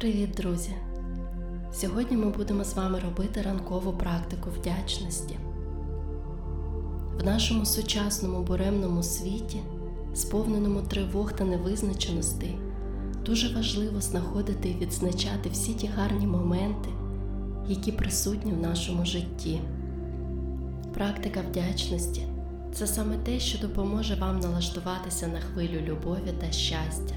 Привіт, друзі! Сьогодні ми будемо з вами робити ранкову практику вдячності. В нашому сучасному буремному світі, сповненому тривог та невизначеностей, дуже важливо знаходити і відзначати всі ті гарні моменти, які присутні в нашому житті. Практика вдячності це саме те, що допоможе вам налаштуватися на хвилю любові та щастя.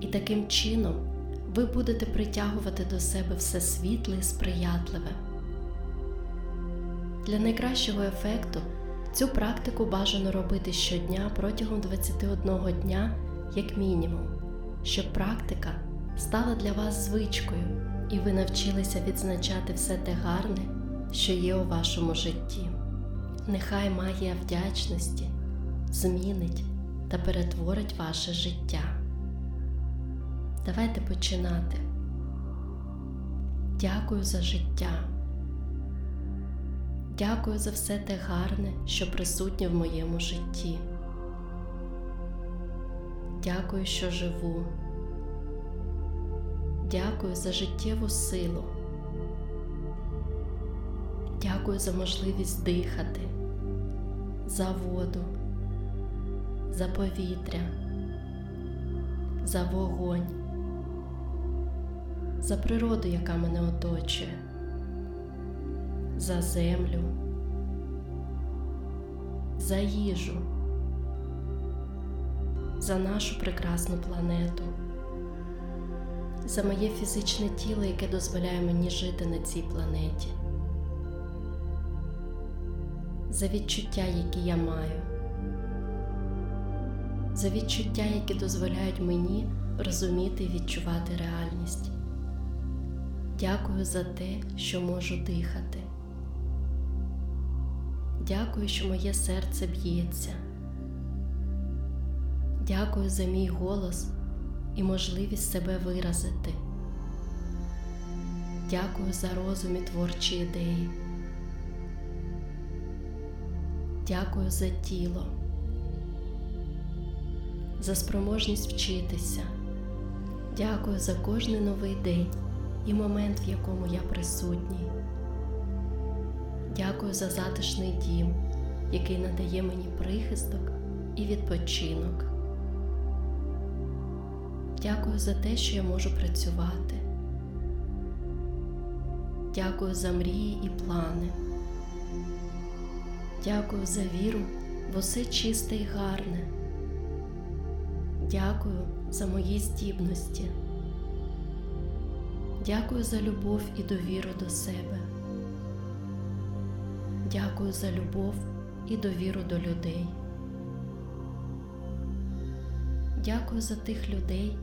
І таким чином ви будете притягувати до себе все світле і сприятливе. Для найкращого ефекту цю практику бажано робити щодня протягом 21 дня, як мінімум, щоб практика стала для вас звичкою і ви навчилися відзначати все те гарне, що є у вашому житті. Нехай магія вдячності змінить та перетворить ваше життя. Давайте починати. Дякую за життя. Дякую за все те гарне, що присутнє в моєму житті. Дякую, що живу. Дякую за життєву силу. Дякую за можливість дихати, за воду, за повітря, за вогонь за природу, яка мене оточує, за землю, за їжу, за нашу прекрасну планету, за моє фізичне тіло, яке дозволяє мені жити на цій планеті, за відчуття, які я маю. За відчуття, які дозволяють мені розуміти і відчувати реальність. Дякую за те, що можу дихати. Дякую, що моє серце б'ється. Дякую за мій голос і можливість себе виразити. Дякую за розум і творчі ідеї. Дякую за тіло, за спроможність вчитися. Дякую за кожний новий день і момент, в якому я присутній. Дякую за затишний дім, який надає мені прихисток і відпочинок. Дякую за те, що я можу працювати. Дякую за мрії і плани. Дякую за віру в усе чисте і гарне. Дякую за мої здібності. Дякую за любов і довіру до себе. Дякую за любов і довіру до людей. Дякую за тих людей,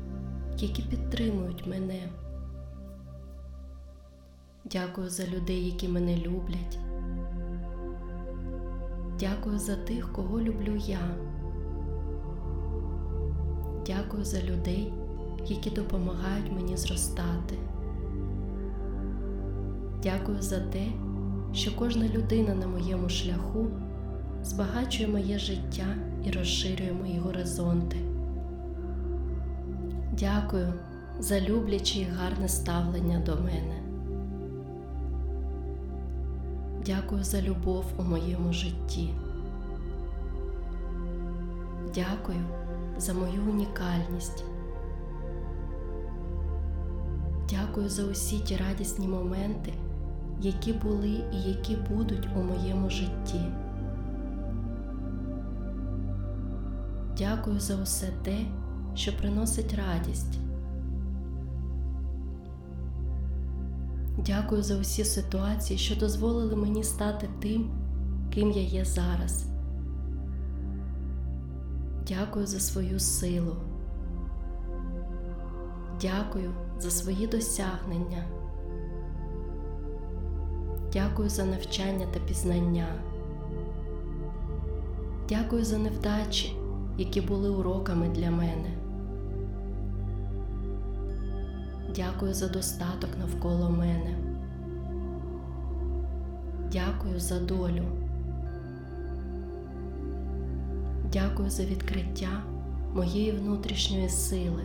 які підтримують мене. Дякую за людей, які мене люблять. Дякую за тих, кого люблю я. Дякую за людей, які допомагають мені зростати. Дякую за те, що кожна людина на моєму шляху збагачує моє життя і розширює мої горизонти. Дякую за любляче і гарне ставлення до мене. Дякую за любов у моєму житті. Дякую за мою унікальність. Дякую за усі ті радісні моменти які були і які будуть у моєму житті. Дякую за усе те, що приносить радість. Дякую за усі ситуації, що дозволили мені стати тим, ким я є зараз. Дякую за свою силу. Дякую за свої досягнення. Дякую за навчання та пізнання. Дякую за невдачі, які були уроками для мене. Дякую за достаток навколо мене. Дякую за долю. Дякую за відкриття моєї внутрішньої сили.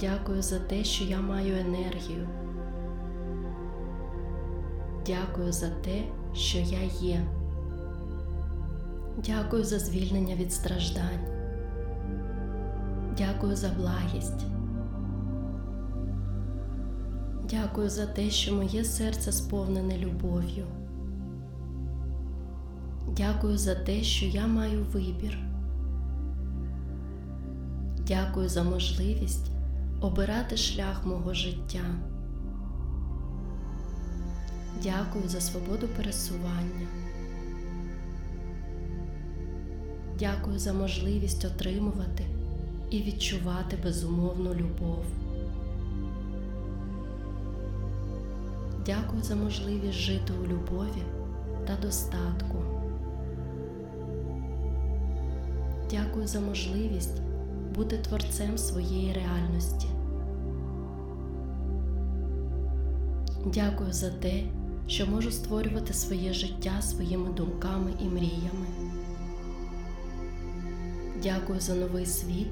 Дякую за те, що я маю енергію. Дякую за те, що я є. Дякую за звільнення від страждань. Дякую за благість. Дякую за те, що моє серце сповнене любов'ю. Дякую за те, що я маю вибір. Дякую за можливість обирати шлях мого життя. Дякую за свободу пересування. Дякую за можливість отримувати і відчувати безумовну любов. Дякую за можливість жити у любові та достатку. Дякую за можливість бути творцем своєї реальності. Дякую за те, що можу створювати своє життя своїми думками і мріями. Дякую за новий світ,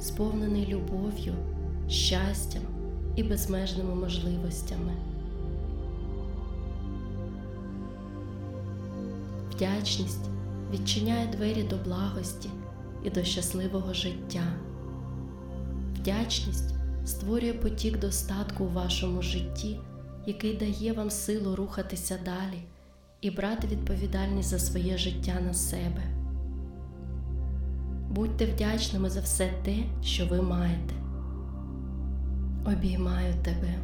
сповнений любов'ю, щастям і безмежними можливостями. Вдячність відчиняє двері до благості і до щасливого життя. Вдячність створює потік достатку у вашому житті, який дає вам силу рухатися далі і брати відповідальність за своє життя на себе. Будьте вдячними за все те, що ви маєте. Обіймаю тебе.